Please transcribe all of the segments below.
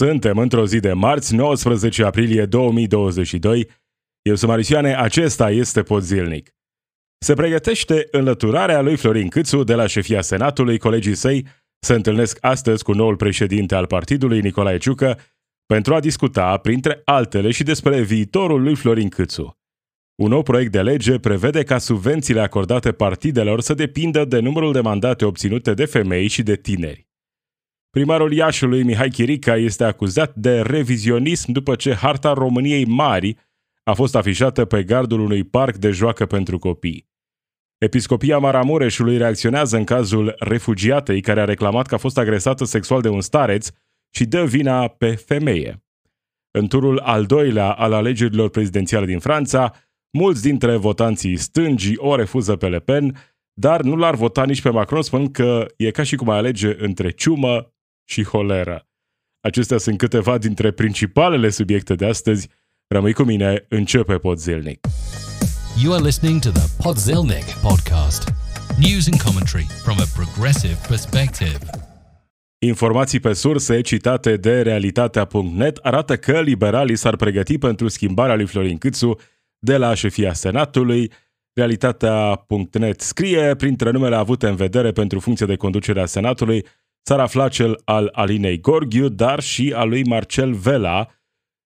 Suntem într-o zi de marți, 19 aprilie 2022. Eu sunt Marisioane, acesta este Pod Zilnic. Se pregătește înlăturarea lui Florin Câțu de la șefia Senatului. Colegii săi se întâlnesc astăzi cu noul președinte al partidului, Nicolae Ciucă, pentru a discuta, printre altele, și despre viitorul lui Florin Câțu. Un nou proiect de lege prevede ca subvențiile acordate partidelor să depindă de numărul de mandate obținute de femei și de tineri. Primarul Iașului, Mihai Chirica, este acuzat de revizionism după ce harta României Mari a fost afișată pe gardul unui parc de joacă pentru copii. Episcopia Maramureșului reacționează în cazul refugiatei care a reclamat că a fost agresată sexual de un stareț și dă vina pe femeie. În turul al doilea al alegerilor prezidențiale din Franța, mulți dintre votanții stângii o refuză pe Le Pen, dar nu l-ar vota nici pe Macron, spunând că e ca și cum ai alege între ciumă și holeră. Acestea sunt câteva dintre principalele subiecte de astăzi. Rămâi cu mine, începe Podzilnic. You are listening to the Podzilnic podcast. News and commentary from a progressive perspective. Informații pe surse citate de realitatea.net arată că liberalii s-ar pregăti pentru schimbarea lui Florin Câțu de la șefia Senatului. Realitatea.net scrie, printre numele avute în vedere pentru funcția de conducere a Senatului, s-ar afla cel al Alinei Gorghiu, dar și al lui Marcel Vela.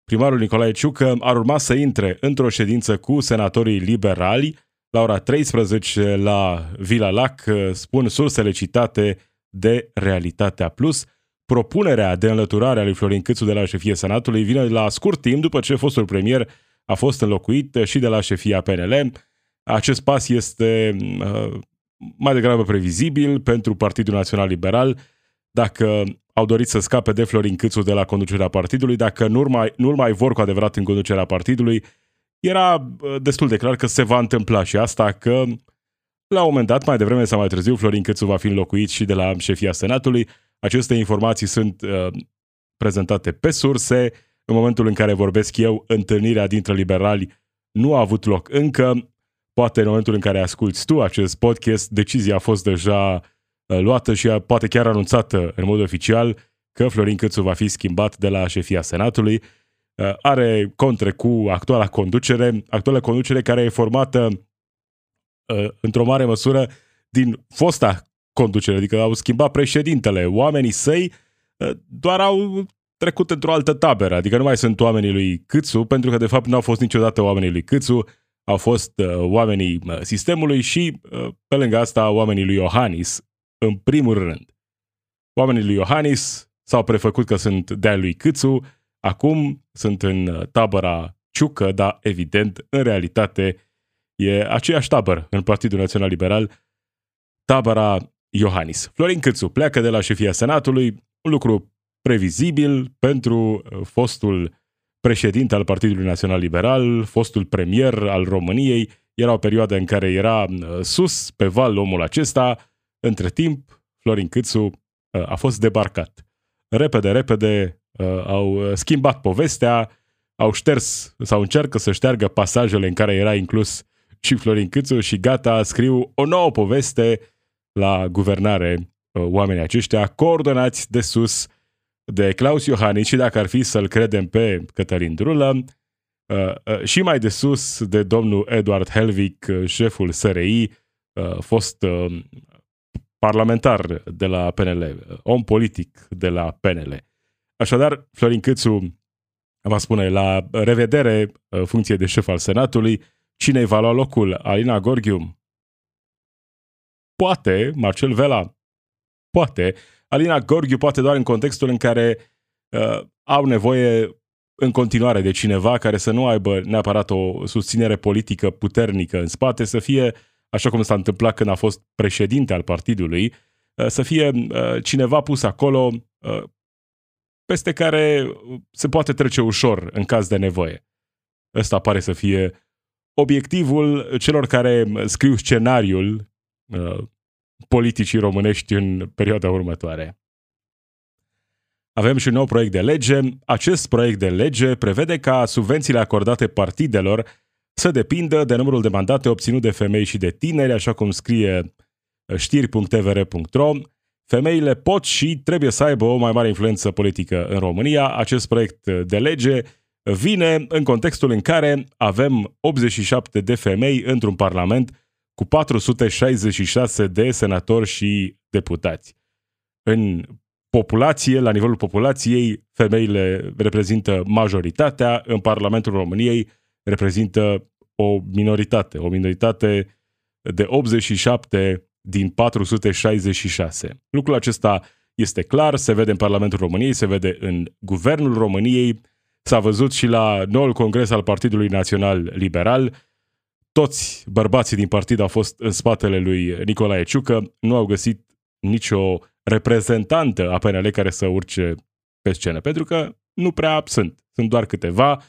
Primarul Nicolae Ciucă ar urma să intre într-o ședință cu senatorii liberali la ora 13 la Vila Lac, spun sursele citate de Realitatea Plus. Propunerea de înlăturare a lui Florin Câțu de la șefia Senatului vine la scurt timp după ce fostul premier a fost înlocuit și de la șefia PNL. Acest pas este uh, mai degrabă previzibil pentru Partidul Național Liberal, dacă au dorit să scape de Florin Câțu de la conducerea partidului, dacă nu-l mai, nu mai vor cu adevărat în conducerea partidului, era destul de clar că se va întâmpla și asta, că la un moment dat, mai devreme sau mai târziu, Florin Câțu va fi înlocuit și de la șefia Senatului. Aceste informații sunt uh, prezentate pe surse. În momentul în care vorbesc eu, întâlnirea dintre liberali nu a avut loc încă. Poate în momentul în care asculti tu acest podcast, decizia a fost deja Uh, luată și poate chiar anunțată în mod oficial că Florin Câțu va fi schimbat de la șefia Senatului. Uh, are contre cu actuala conducere, actuala conducere care e formată uh, într-o mare măsură din fosta conducere, adică au schimbat președintele. Oamenii săi doar au trecut într-o altă tabără, adică nu mai sunt oamenii lui Câțu, pentru că de fapt nu au fost niciodată oamenii lui Câțu, au fost oamenii sistemului și pe lângă asta oamenii lui Iohannis în primul rând. Oamenii lui Iohannis s-au prefăcut că sunt de-a lui Câțu, acum sunt în uh, tabăra Ciucă, dar evident, în realitate, e aceeași tabără în Partidul Național Liberal, tabăra Iohannis. Florin Câțu pleacă de la șefia Senatului, un lucru previzibil pentru uh, fostul președinte al Partidului Național Liberal, fostul premier al României. Era o perioadă în care era uh, sus pe val omul acesta, între timp, Florin Câțu uh, a fost debarcat. Repede, repede uh, au uh, schimbat povestea, au șters sau încearcă să șteargă pasajele în care era inclus și Florin Câțu și gata, scriu o nouă poveste la guvernare oamenii aceștia, coordonați de sus de Claus Iohannis și dacă ar fi să-l credem pe Cătălin Drulă, și mai de sus de domnul Eduard Helvig, șeful SRI, fost parlamentar de la PNL, om politic de la PNL. Așadar, Florin Câțu va spune la revedere uh, funcție de șef al Senatului, cine îi va lua locul? Alina Gorghiu? Poate, Marcel Vela? Poate. Alina Gorghiu poate doar în contextul în care uh, au nevoie în continuare de cineva care să nu aibă neapărat o susținere politică puternică în spate, să fie uh, așa cum s-a întâmplat când a fost președinte al partidului, uh, să fie uh, cineva pus acolo uh, peste care se poate trece ușor în caz de nevoie. Ăsta pare să fie obiectivul celor care scriu scenariul politicii românești în perioada următoare. Avem și un nou proiect de lege. Acest proiect de lege prevede ca subvențiile acordate partidelor să depindă de numărul de mandate obținut de femei și de tineri, așa cum scrie uh, știri.tvr.ro. femeile pot și trebuie să aibă o mai mare influență politică în România. Acest proiect de lege vine în contextul în care avem 87 de femei într-un parlament cu 466 de senatori și deputați. În populație, la nivelul populației, femeile reprezintă majoritatea, în Parlamentul României reprezintă o minoritate, o minoritate de 87 din 466. Lucrul acesta este clar, se vede în Parlamentul României, se vede în Guvernul României, s-a văzut și la noul congres al Partidului Național Liberal. Toți bărbații din partid au fost în spatele lui Nicolae Ciucă, nu au găsit nicio reprezentantă a PNL care să urce pe scenă, pentru că nu prea sunt. Sunt doar câteva.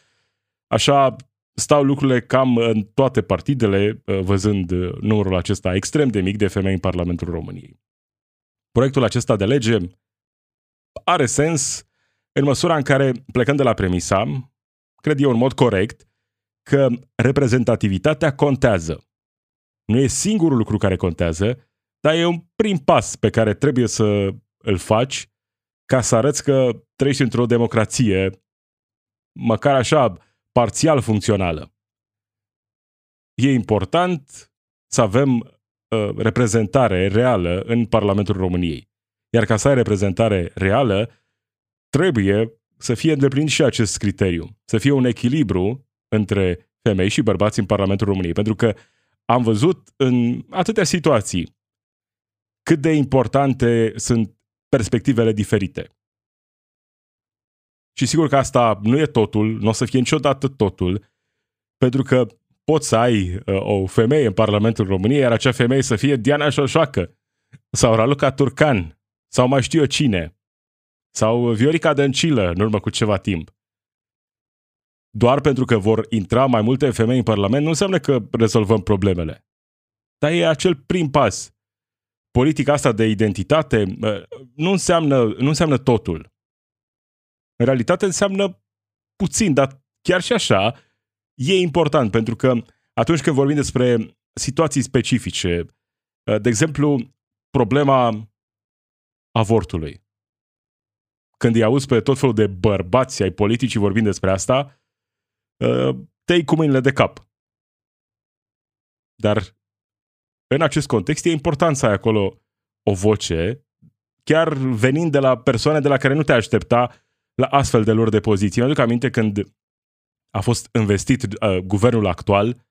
Așa stau lucrurile cam în toate partidele, uh, văzând uh, numărul acesta extrem de mic de femei în Parlamentul României. Proiectul acesta de lege are sens în măsura în care, plecând de la premisa, cred eu în mod corect, că reprezentativitatea contează. Nu e singurul lucru care contează, dar e un prim pas pe care trebuie să îl faci ca să arăți că trăiești într-o democrație, măcar așa, parțial funcțională. E important să avem uh, reprezentare reală în Parlamentul României. Iar ca să ai reprezentare reală, trebuie să fie îndeplinit și acest criteriu. Să fie un echilibru între femei și bărbați în Parlamentul României. Pentru că am văzut în atâtea situații cât de importante sunt perspectivele diferite. Și sigur că asta nu e totul, nu o să fie niciodată totul, pentru că poți să ai uh, o femeie în Parlamentul României, iar acea femeie să fie Diana Șoșoacă, sau Raluca Turcan, sau mai știu eu cine, sau Viorica Dăncilă, în urmă cu ceva timp. Doar pentru că vor intra mai multe femei în Parlament, nu înseamnă că rezolvăm problemele. Dar e acel prim pas. Politica asta de identitate uh, nu înseamnă, nu înseamnă totul. În realitate înseamnă puțin, dar chiar și așa e important, pentru că atunci când vorbim despre situații specifice, uh, de exemplu, problema avortului. Când îi auzi pe tot felul de bărbați ai politicii vorbind despre asta, uh, te iei cu mâinile de cap. Dar în acest context e important să ai acolo o voce, chiar venind de la persoane de la care nu te aștepta la astfel de lor de poziții. Mă aduc aminte când a fost investit uh, guvernul actual,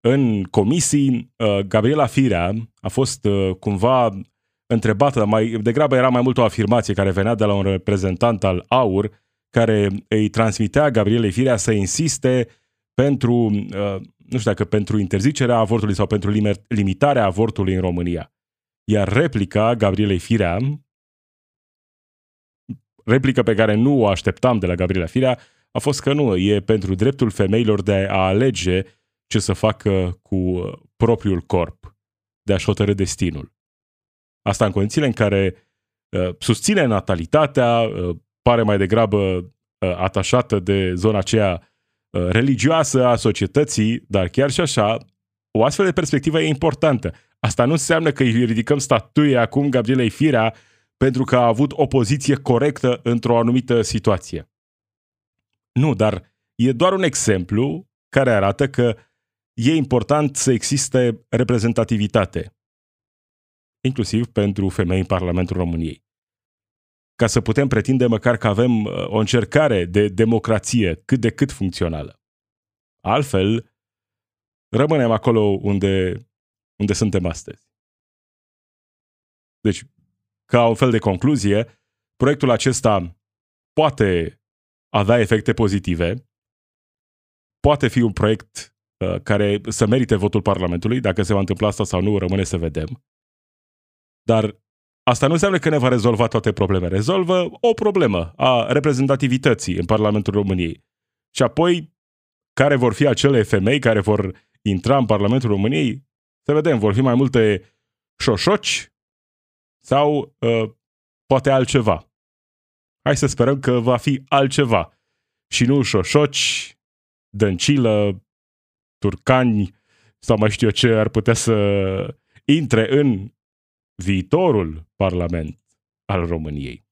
în comisii, uh, Gabriela Firea a fost uh, cumva întrebată, mai degrabă era mai mult o afirmație care venea de la un reprezentant al AUR, care îi transmitea Gabrielei Firea să insiste pentru, uh, nu știu dacă pentru interzicerea avortului sau pentru limitarea avortului în România. Iar replica Gabrielei Firea replică pe care nu o așteptam de la Gabriela Firea a fost că nu, e pentru dreptul femeilor de a alege ce să facă cu uh, propriul corp, de a-și hotărâ destinul. Asta în condițiile în care uh, susține natalitatea, uh, pare mai degrabă uh, atașată de zona aceea uh, religioasă a societății, dar chiar și așa, o astfel de perspectivă e importantă. Asta nu înseamnă că îi ridicăm statuie acum Gabrielei Firea pentru că a avut o poziție corectă într-o anumită situație. Nu, dar e doar un exemplu care arată că e important să existe reprezentativitate, inclusiv pentru femei în Parlamentul României. Ca să putem pretinde măcar că avem uh, o încercare de democrație cât de cât funcțională. Altfel, rămânem acolo unde, unde suntem astăzi. Deci, ca un fel de concluzie, proiectul acesta poate avea efecte pozitive, poate fi un proiect uh, care să merite votul Parlamentului, dacă se va întâmpla asta sau nu, rămâne să vedem. Dar asta nu înseamnă că ne va rezolva toate problemele. Rezolvă o problemă a reprezentativității în Parlamentul României. Și apoi, care vor fi acele femei care vor intra în Parlamentul României? Să vedem, vor fi mai multe șoșoci sau uh, poate altceva. Hai să sperăm că va fi altceva și nu șoșoci, dăncilă, turcani sau mai știu eu ce ar putea să intre în viitorul Parlament al României.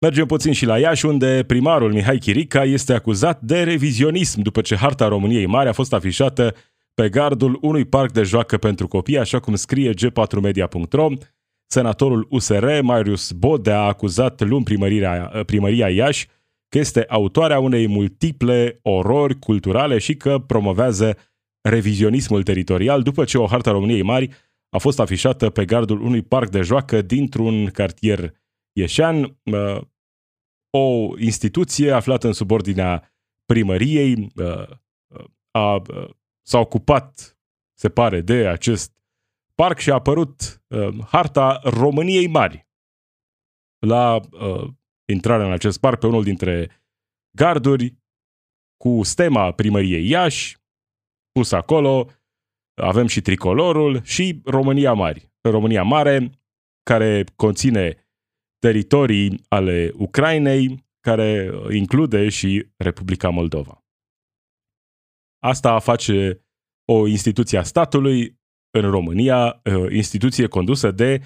Mergem puțin și la Iași, unde primarul Mihai Chirica este acuzat de revizionism după ce harta României Mari a fost afișată pe gardul unui parc de joacă pentru copii, așa cum scrie g4media.ro. Senatorul USR, Marius Bodea, a acuzat luni primăria, primăria Iași că este autoarea unei multiple orori culturale și că promovează revizionismul teritorial după ce o harta României Mari a fost afișată pe gardul unui parc de joacă dintr-un cartier ieșean, o instituție aflată în subordinea primăriei a, s-a ocupat, se pare, de acest parc și a apărut harta României Mari la intrarea în acest parc pe unul dintre garduri cu stema primăriei Iași, pus acolo, avem și tricolorul și România Mari. România Mare, care conține teritorii ale Ucrainei, care include și Republica Moldova. Asta face o instituție a statului în România, instituție condusă de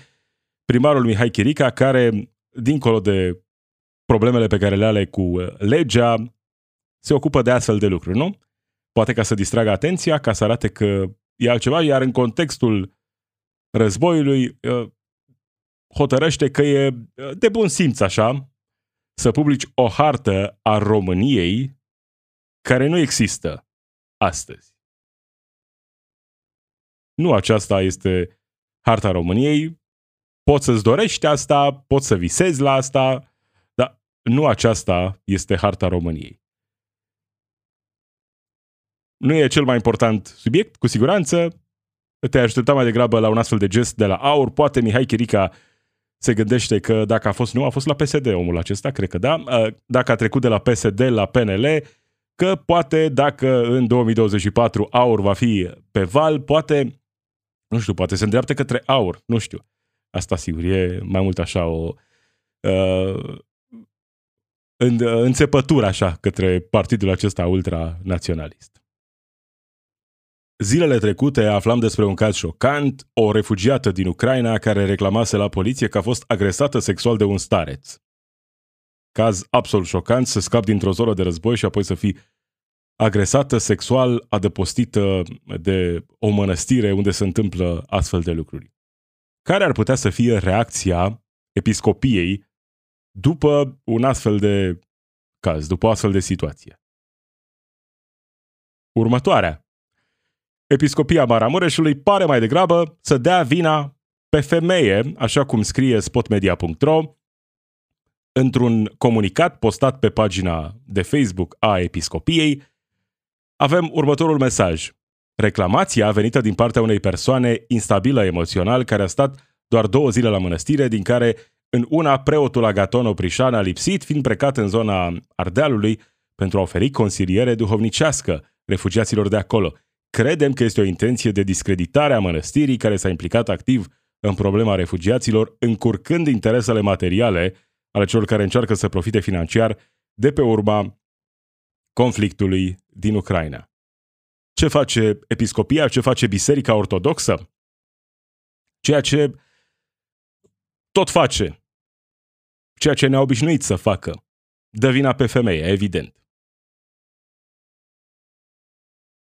primarul Mihai Chirica, care, dincolo de problemele pe care le are cu legea, se ocupă de astfel de lucruri, nu? Poate ca să distragă atenția, ca să arate că e altceva, iar în contextul războiului hotărăște că e de bun simț așa să publici o hartă a României care nu există astăzi. Nu aceasta este harta României, poți să-ți dorești asta, poți să visezi la asta, dar nu aceasta este harta României. Nu e cel mai important subiect, cu siguranță. Te aștepta mai degrabă la un astfel de gest de la AUR. Poate Mihai Chirica se gândește că dacă a fost nu, a fost la PSD omul acesta, cred că da. Dacă a trecut de la PSD la PNL, că poate dacă în 2024 AUR va fi pe val, poate, nu știu, poate se îndreaptă către AUR, nu știu. Asta sigur, e mai mult așa o uh, în, înțepătură așa către partidul acesta ultranaționalist. Zilele trecute aflam despre un caz șocant, o refugiată din Ucraina care reclamase la poliție că a fost agresată sexual de un stareț. Caz absolut șocant să scapi dintr-o zonă de război și apoi să fii agresată sexual, adăpostită de o mănăstire unde se întâmplă astfel de lucruri. Care ar putea să fie reacția episcopiei după un astfel de caz, după o astfel de situație? Următoarea. Episcopia Maramureșului pare mai degrabă să dea vina pe femeie, așa cum scrie spotmedia.ro, într-un comunicat postat pe pagina de Facebook a Episcopiei, avem următorul mesaj. Reclamația venită din partea unei persoane instabilă emoțional care a stat doar două zile la mănăstire, din care în una preotul Agaton Oprișan a lipsit, fiind precat în zona Ardealului pentru a oferi consiliere duhovnicească refugiaților de acolo. Credem că este o intenție de discreditare a mănăstirii care s-a implicat activ în problema refugiaților, încurcând interesele materiale ale celor care încearcă să profite financiar de pe urma conflictului din Ucraina. Ce face episcopia, ce face Biserica Ortodoxă? Ceea ce tot face, ceea ce ne-a obișnuit să facă, dă vina pe femeie, evident.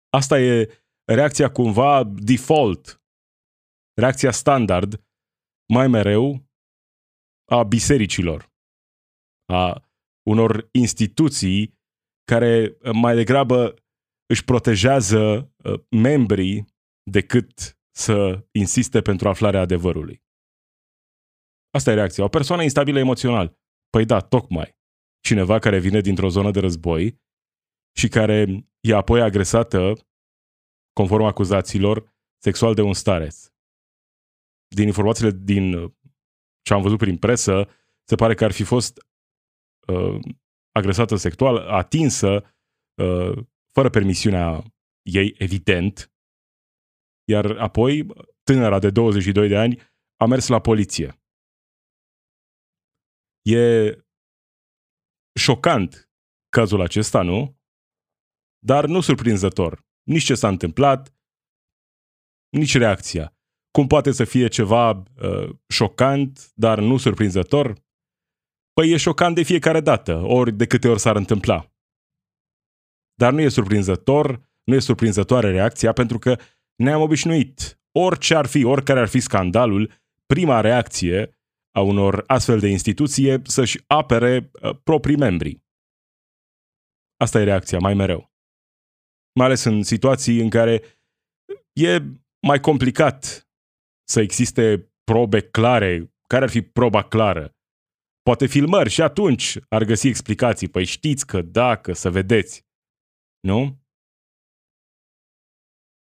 Asta e reacția cumva default, reacția standard, mai mereu, a bisericilor, a unor instituții care mai degrabă își protejează uh, membrii decât să insiste pentru aflarea adevărului. Asta e reacția. O persoană instabilă emoțional. Păi da, tocmai. Cineva care vine dintr-o zonă de război și care e apoi agresată, conform acuzațiilor, sexual de un stareț. Din informațiile din ce am văzut prin presă, se pare că ar fi fost uh, agresată sexual, atinsă, uh, fără permisiunea ei, evident, iar apoi tânăra de 22 de ani a mers la poliție. E șocant cazul acesta, nu? dar nu surprinzător. Nici ce s-a întâmplat, nici reacția. Cum poate să fie ceva uh, șocant, dar nu surprinzător? Păi e șocant de fiecare dată, ori de câte ori s-ar întâmpla. Dar nu e surprinzător, nu e surprinzătoare reacția, pentru că ne-am obișnuit. Orice ar fi, oricare ar fi scandalul, prima reacție a unor astfel de instituție să-și apere uh, proprii membri. Asta e reacția, mai mereu. Mai ales în situații în care e mai complicat să existe probe clare. Care ar fi proba clară? Poate filmări și atunci ar găsi explicații. Păi știți că dacă, să vedeți. Nu?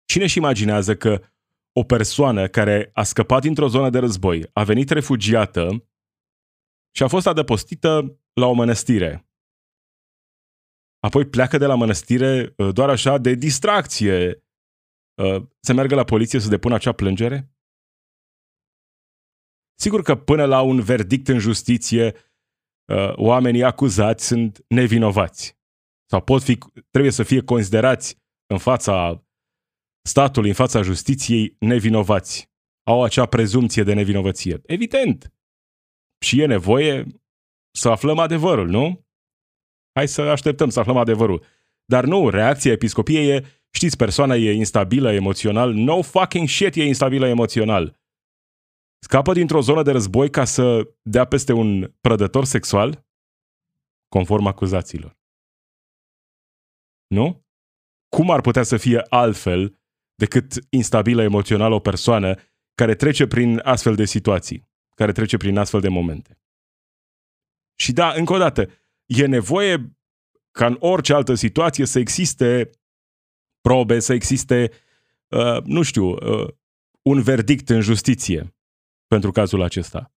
Cine își imaginează că o persoană care a scăpat dintr-o zonă de război, a venit refugiată și a fost adăpostită la o mănăstire. Apoi pleacă de la mănăstire uh, doar așa de distracție. Uh, să meargă la poliție să depună acea plângere? Sigur că până la un verdict în justiție, uh, oamenii acuzați sunt nevinovați. Sau pot fi, trebuie să fie considerați în fața statului, în fața justiției, nevinovați. Au acea prezumție de nevinovăție. Evident. Și e nevoie să aflăm adevărul, nu? Hai să așteptăm să aflăm adevărul. Dar nu, reacția episcopiei e, știți, persoana e instabilă emoțional. No fucking shit e instabilă emoțional. Scapă dintr-o zonă de război ca să dea peste un prădător sexual? Conform acuzațiilor. Nu? Cum ar putea să fie altfel decât instabilă emoțional o persoană care trece prin astfel de situații, care trece prin astfel de momente. Și da, încă o dată, e nevoie ca în orice altă situație să existe probe, să existe, uh, nu știu, uh, un verdict în justiție pentru cazul acesta.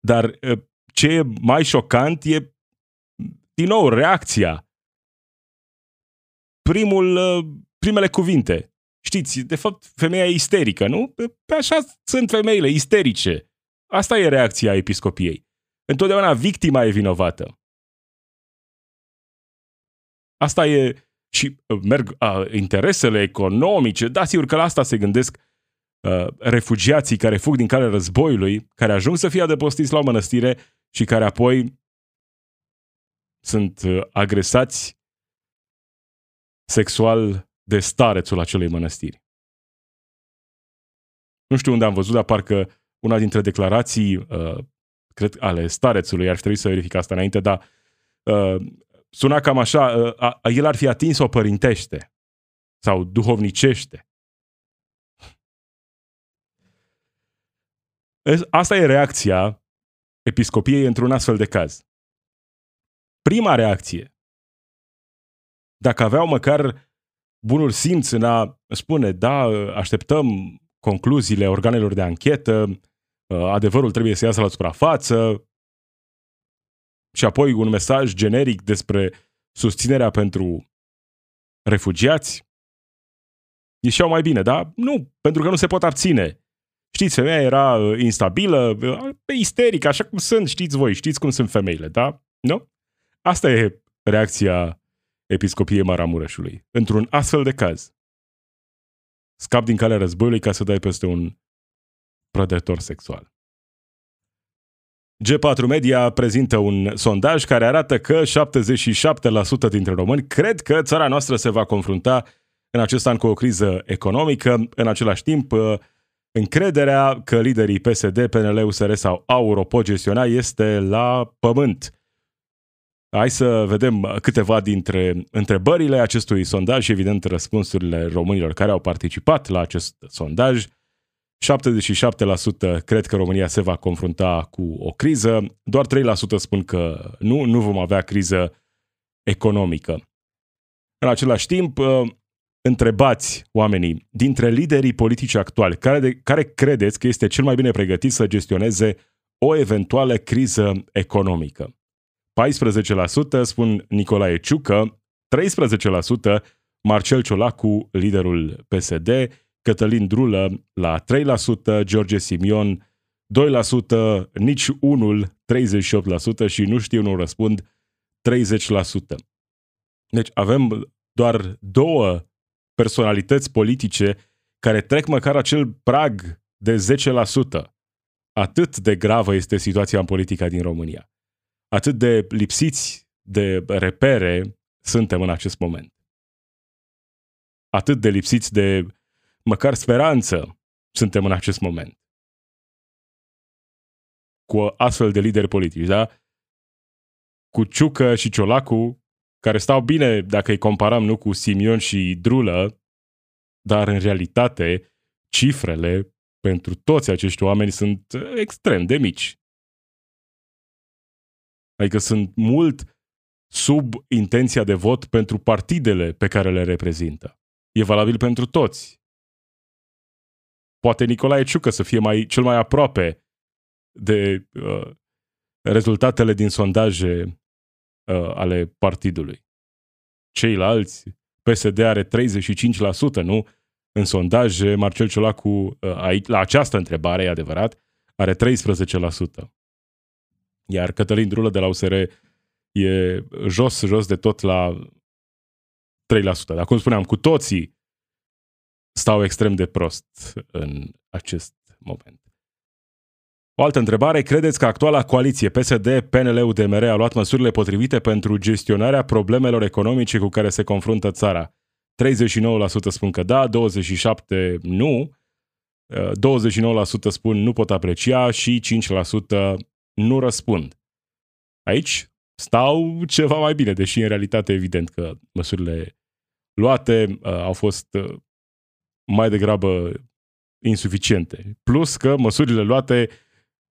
Dar uh, ce e mai șocant e, din nou, reacția. Primul uh, primele cuvinte. Știți, de fapt, femeia e isterică, nu? Pe așa sunt femeile, isterice. Asta e reacția episcopiei. Întotdeauna victima e vinovată. Asta e și uh, merg a, interesele economice, da, sigur că la asta se gândesc a, uh, refugiații care fug din calea războiului, care ajung să fie adăpostiți la o mănăstire și care apoi sunt uh, agresați sexual de starețul acelei mănăstiri. Nu știu unde am văzut, dar parcă una dintre declarații, uh, cred, ale starețului, ar trebui să verific asta înainte, dar uh, suna cam așa, uh, el ar fi atins-o părintește sau duhovnicește. Asta e reacția episcopiei într-un astfel de caz. Prima reacție, dacă aveau măcar bunul simț în a spune, da, așteptăm concluziile organelor de anchetă, adevărul trebuie să iasă la suprafață și apoi un mesaj generic despre susținerea pentru refugiați, ieșeau mai bine, da? Nu, pentru că nu se pot abține. Știți, femeia era instabilă, isterică, așa cum sunt, știți voi, știți cum sunt femeile, da? Nu? Asta e reacția episcopiei Maramureșului. Într-un astfel de caz, scap din calea războiului ca să dai peste un prădător sexual. G4 Media prezintă un sondaj care arată că 77% dintre români cred că țara noastră se va confrunta în acest an cu o criză economică. În același timp, încrederea că liderii PSD, PNL, USR sau AUR o pot gestiona este la pământ. Hai să vedem câteva dintre întrebările acestui sondaj și, evident, răspunsurile românilor care au participat la acest sondaj. 77% cred că România se va confrunta cu o criză, doar 3% spun că nu, nu vom avea criză economică. În același timp, ă, întrebați oamenii dintre liderii politici actuali care, de, care credeți că este cel mai bine pregătit să gestioneze o eventuală criză economică. 14% spun Nicolae Ciucă, 13% Marcel Ciolacu, liderul PSD, Cătălin Drulă la 3%, George Simion 2%, nici unul 38% și nu știu, nu răspund 30%. Deci avem doar două personalități politice care trec măcar acel prag de 10%. Atât de gravă este situația în politica din România. Atât de lipsiți de repere suntem în acest moment. Atât de lipsiți de măcar speranță suntem în acest moment. Cu astfel de lideri politici, da? Cu Ciucă și Ciolacu, care stau bine dacă îi comparăm nu cu Simion și Drulă, dar în realitate cifrele pentru toți acești oameni sunt extrem de mici. Adică sunt mult sub intenția de vot pentru partidele pe care le reprezintă. E valabil pentru toți. Poate Nicolae Ciucă să fie mai, cel mai aproape de uh, rezultatele din sondaje uh, ale partidului. Ceilalți, PSD are 35%, nu? În sondaje, Marcel Ciolacu, uh, aici, la această întrebare, e adevărat, are 13%. Iar Cătălin Drulă de la USR e jos, jos de tot la 3%. Dar cum spuneam, cu toții stau extrem de prost în acest moment. O altă întrebare, credeți că actuala coaliție PSD, PNL, UDMR a luat măsurile potrivite pentru gestionarea problemelor economice cu care se confruntă țara? 39% spun că da, 27% nu, 29% spun nu pot aprecia și 5% nu răspund. Aici stau ceva mai bine, deși în realitate evident că măsurile luate uh, au fost uh, mai degrabă insuficiente. Plus că măsurile luate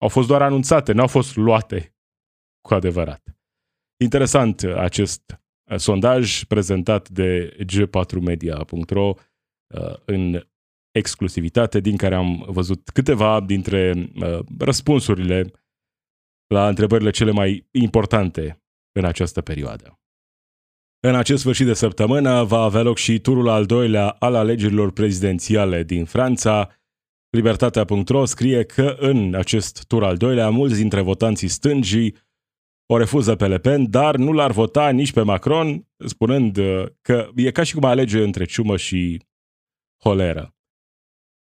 au fost doar anunțate, n-au fost luate cu adevărat. Interesant acest uh, sondaj prezentat de g4media.ro uh, în exclusivitate, din care am văzut câteva dintre uh, răspunsurile la întrebările cele mai importante în această perioadă. În acest sfârșit de săptămână va avea loc și turul al doilea al alegerilor prezidențiale din Franța. Libertatea.ro scrie că în acest tur al doilea mulți dintre votanții stângii o refuză pe Le Pen, dar nu l-ar vota nici pe Macron, spunând că e ca și cum alege între ciumă și holeră.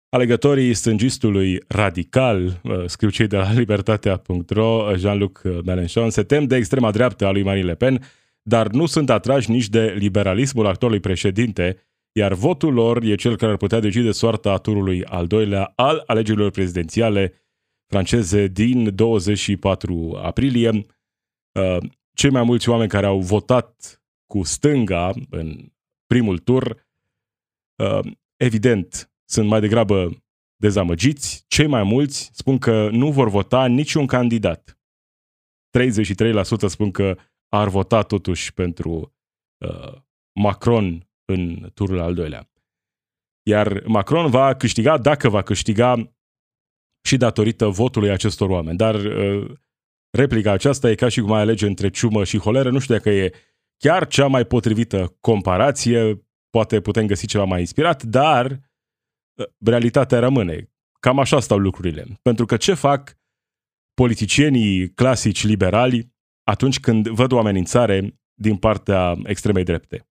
Alegătorii stângistului radical, uh, scriu cei de la libertatea.ro, Jean-Luc Mélenchon, se tem de extrema dreaptă a lui Marine Le Pen, dar nu sunt atrași nici de liberalismul actualului președinte, iar votul lor e cel care ar putea decide soarta turului al doilea al alegerilor prezidențiale franceze din 24 aprilie. Uh, cei mai mulți oameni care au votat cu stânga în primul tur, uh, evident, sunt mai degrabă dezamăgiți. Cei mai mulți spun că nu vor vota niciun candidat. 33% spun că ar vota totuși pentru uh, Macron în turul al doilea. Iar Macron va câștiga, dacă va câștiga, și datorită votului acestor oameni. Dar uh, replica aceasta e ca și cum ai alege între ciumă și holeră. Nu știu dacă e chiar cea mai potrivită comparație, poate putem găsi ceva mai inspirat, dar realitatea rămâne. Cam așa stau lucrurile. Pentru că ce fac politicienii clasici liberali atunci când văd o amenințare din partea extremei drepte?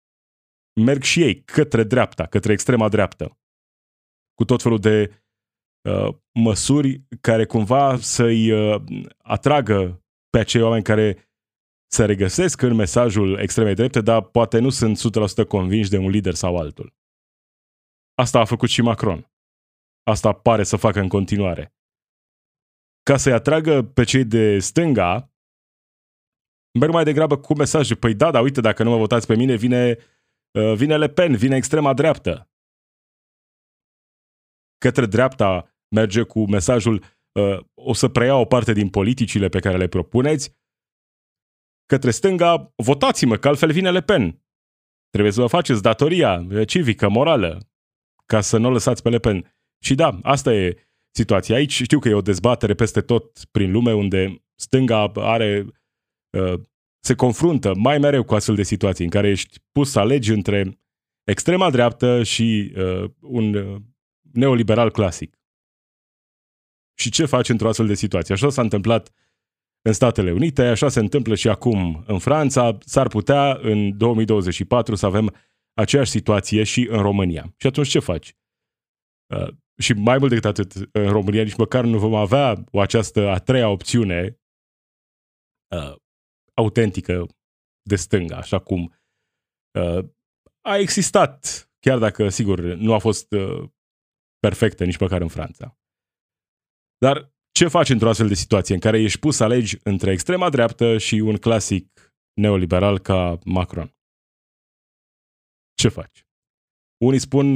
Merg și ei către dreapta, către extrema dreaptă, cu tot felul de uh, măsuri care cumva să-i uh, atragă pe acei oameni care se regăsesc în mesajul extremei drepte, dar poate nu sunt 100% convinși de un lider sau altul. Asta a făcut și Macron. Asta pare să facă în continuare. Ca să-i atragă pe cei de stânga, merg mai degrabă cu mesaje. Păi da, dar uite, dacă nu mă votați pe mine, vine, uh, vine Le Pen, vine extrema dreaptă. Către dreapta merge cu mesajul uh, o să preia o parte din politicile pe care le propuneți. Către stânga, votați-mă, că altfel vine Le Pen. Trebuie să vă faceți datoria civică, morală ca să nu o lăsați pe Le Pen. Și da, asta e situația aici. Știu că e o dezbatere peste tot prin lume unde stânga are uh, se confruntă mai mereu cu astfel de situații în care ești pus să alegi între extrema dreaptă și uh, un uh, neoliberal clasic. Și ce faci într-o astfel de situație? Așa s-a întâmplat în Statele Unite, așa se întâmplă și acum în Franța. S-ar putea în 2024 să avem aceeași situație și în România. Și atunci ce faci? Uh, și mai mult decât atât, în România nici măcar nu vom avea o această a treia opțiune uh, autentică de stânga, așa cum uh, a existat, chiar dacă, sigur, nu a fost uh, perfectă nici măcar în Franța. Dar ce faci într-o astfel de situație în care ești pus să alegi între extrema dreaptă și un clasic neoliberal ca Macron? Ce faci? Unii spun,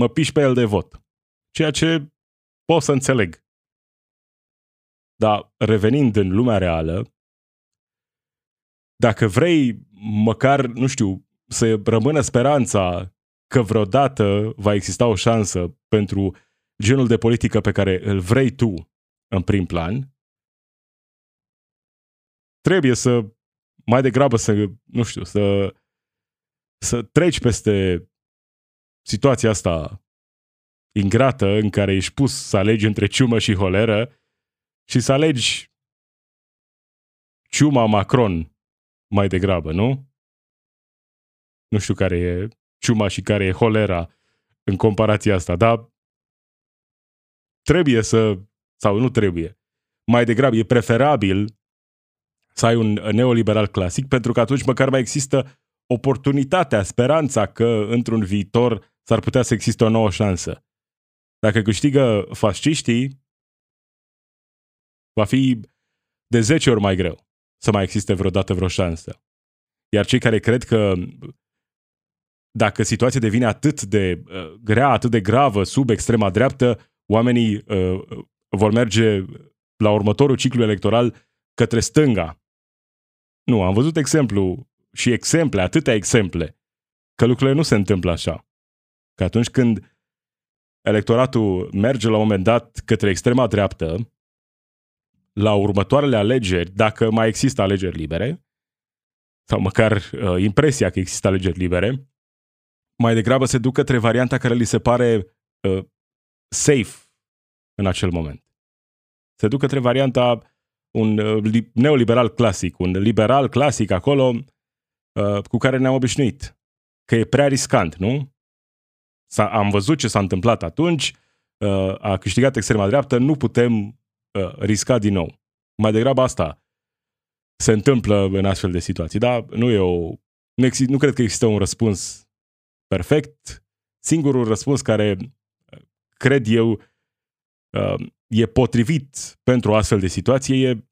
mă piși pe el de vot. Ceea ce pot să înțeleg. Dar revenind în lumea reală, dacă vrei măcar, nu știu, să rămână speranța că vreodată va exista o șansă pentru genul de politică pe care îl vrei tu în prim plan, trebuie să mai degrabă să, nu știu, să, să treci peste situația asta ingrată în care ești pus să alegi între ciumă și holeră și să alegi ciuma Macron mai degrabă, nu? Nu știu care e ciuma și care e holera în comparația asta, dar trebuie să, sau nu trebuie, mai degrabă e preferabil să ai un neoliberal clasic, pentru că atunci măcar mai există oportunitatea, speranța că într-un viitor s-ar putea să existe o nouă șansă. Dacă câștigă fasciștii, va fi de 10 ori mai greu să mai existe vreodată vreo șansă. Iar cei care cred că dacă situația devine atât de uh, grea, atât de gravă sub extrema dreaptă, oamenii uh, vor merge la următorul ciclu electoral către stânga. Nu, am văzut exemplu și exemple, atâtea exemple, că lucrurile nu se întâmplă așa. Că atunci când electoratul merge la un moment dat către extrema dreaptă, la următoarele alegeri, dacă mai există alegeri libere, sau măcar uh, impresia că există alegeri libere, mai degrabă se duc către varianta care li se pare uh, safe în acel moment. Se duc către varianta un uh, neoliberal clasic, un liberal clasic acolo uh, cu care ne-am obișnuit. Că e prea riscant, nu? S-a, am văzut ce s-a întâmplat atunci, uh, a câștigat extrema dreaptă, nu putem uh, risca din nou. Mai degrabă asta se întâmplă în astfel de situații, dar nu e o... Nu, exist, nu cred că există un răspuns perfect. Singurul răspuns care cred eu uh, e potrivit pentru o astfel de situație e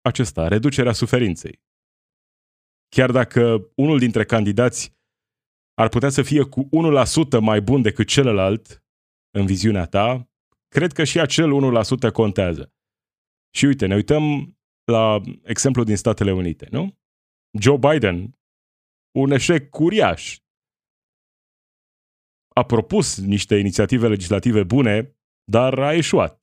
acesta, reducerea suferinței. Chiar dacă unul dintre candidați ar putea să fie cu 1% mai bun decât celălalt în viziunea ta, cred că și acel 1% contează. Și uite, ne uităm la exemplu din Statele Unite, nu? Joe Biden, un eșec uriaș. A propus niște inițiative legislative bune, dar a eșuat.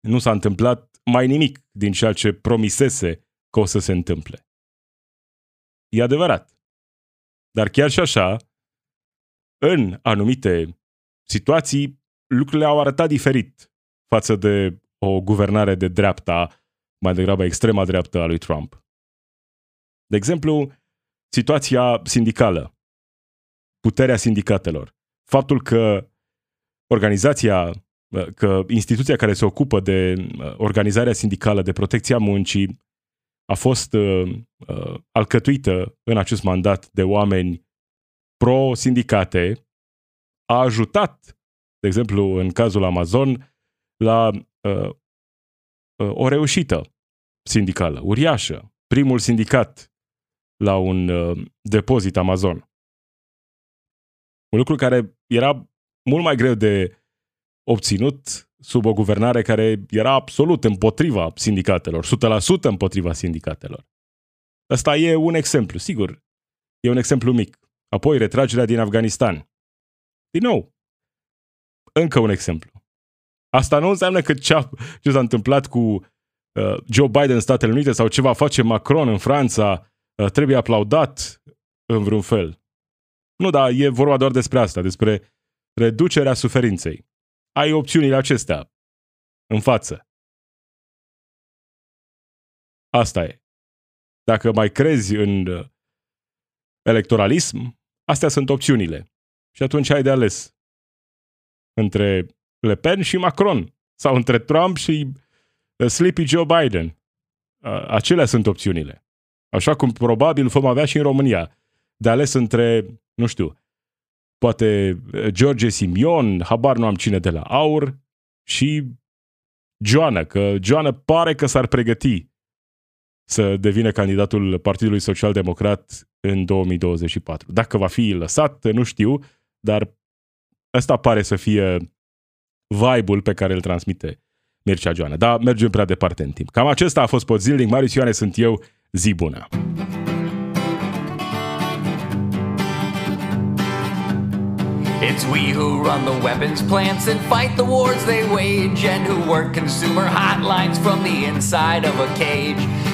Nu s-a întâmplat mai nimic din ceea ce promisese că o să se întâmple. E adevărat. Dar chiar și așa, în anumite situații, lucrurile au arătat diferit față de o guvernare de dreapta, mai degrabă extrema dreaptă a lui Trump. De exemplu, situația sindicală, puterea sindicatelor, faptul că organizația, că instituția care se ocupă de organizarea sindicală, de protecția muncii, a fost uh, uh, alcătuită în acest mandat de oameni pro-sindicate, a ajutat, de exemplu, în cazul Amazon, la uh, uh, o reușită sindicală, uriașă. Primul sindicat la un uh, depozit Amazon. Un lucru care era mult mai greu de obținut sub o guvernare care era absolut împotriva sindicatelor, 100% împotriva sindicatelor. Ăsta e un exemplu, sigur. E un exemplu mic. Apoi retragerea din Afganistan. Din nou, încă un exemplu. Asta nu înseamnă că ce, ce s-a întâmplat cu uh, Joe Biden în Statele Unite sau ce va face Macron în Franța uh, trebuie aplaudat în vreun fel. Nu, dar e vorba doar despre asta, despre reducerea suferinței ai opțiunile acestea în față. Asta e. Dacă mai crezi în uh, electoralism, astea sunt opțiunile. Și atunci ai de ales între Le Pen și Macron sau între Trump și uh, Sleepy Joe Biden. Acelea sunt opțiunile. Așa cum probabil vom avea și în România. De ales între, nu știu, poate uh, George Simion, habar nu am cine de la Aur, și Joana, că Joana pare că s-ar pregăti să devină candidatul Partidului Social Democrat în 2024. Dacă va fi lăsat, nu știu, dar ăsta pare să fie vibe-ul pe care îl transmite Mircea Joana. Dar mergem prea departe în timp. Cam acesta a fost pot zilnic. Marius Ioane sunt eu. Zi bună! It's we who run the weapons plants and fight the wars they wage, and who work consumer hotlines from the inside of a cage.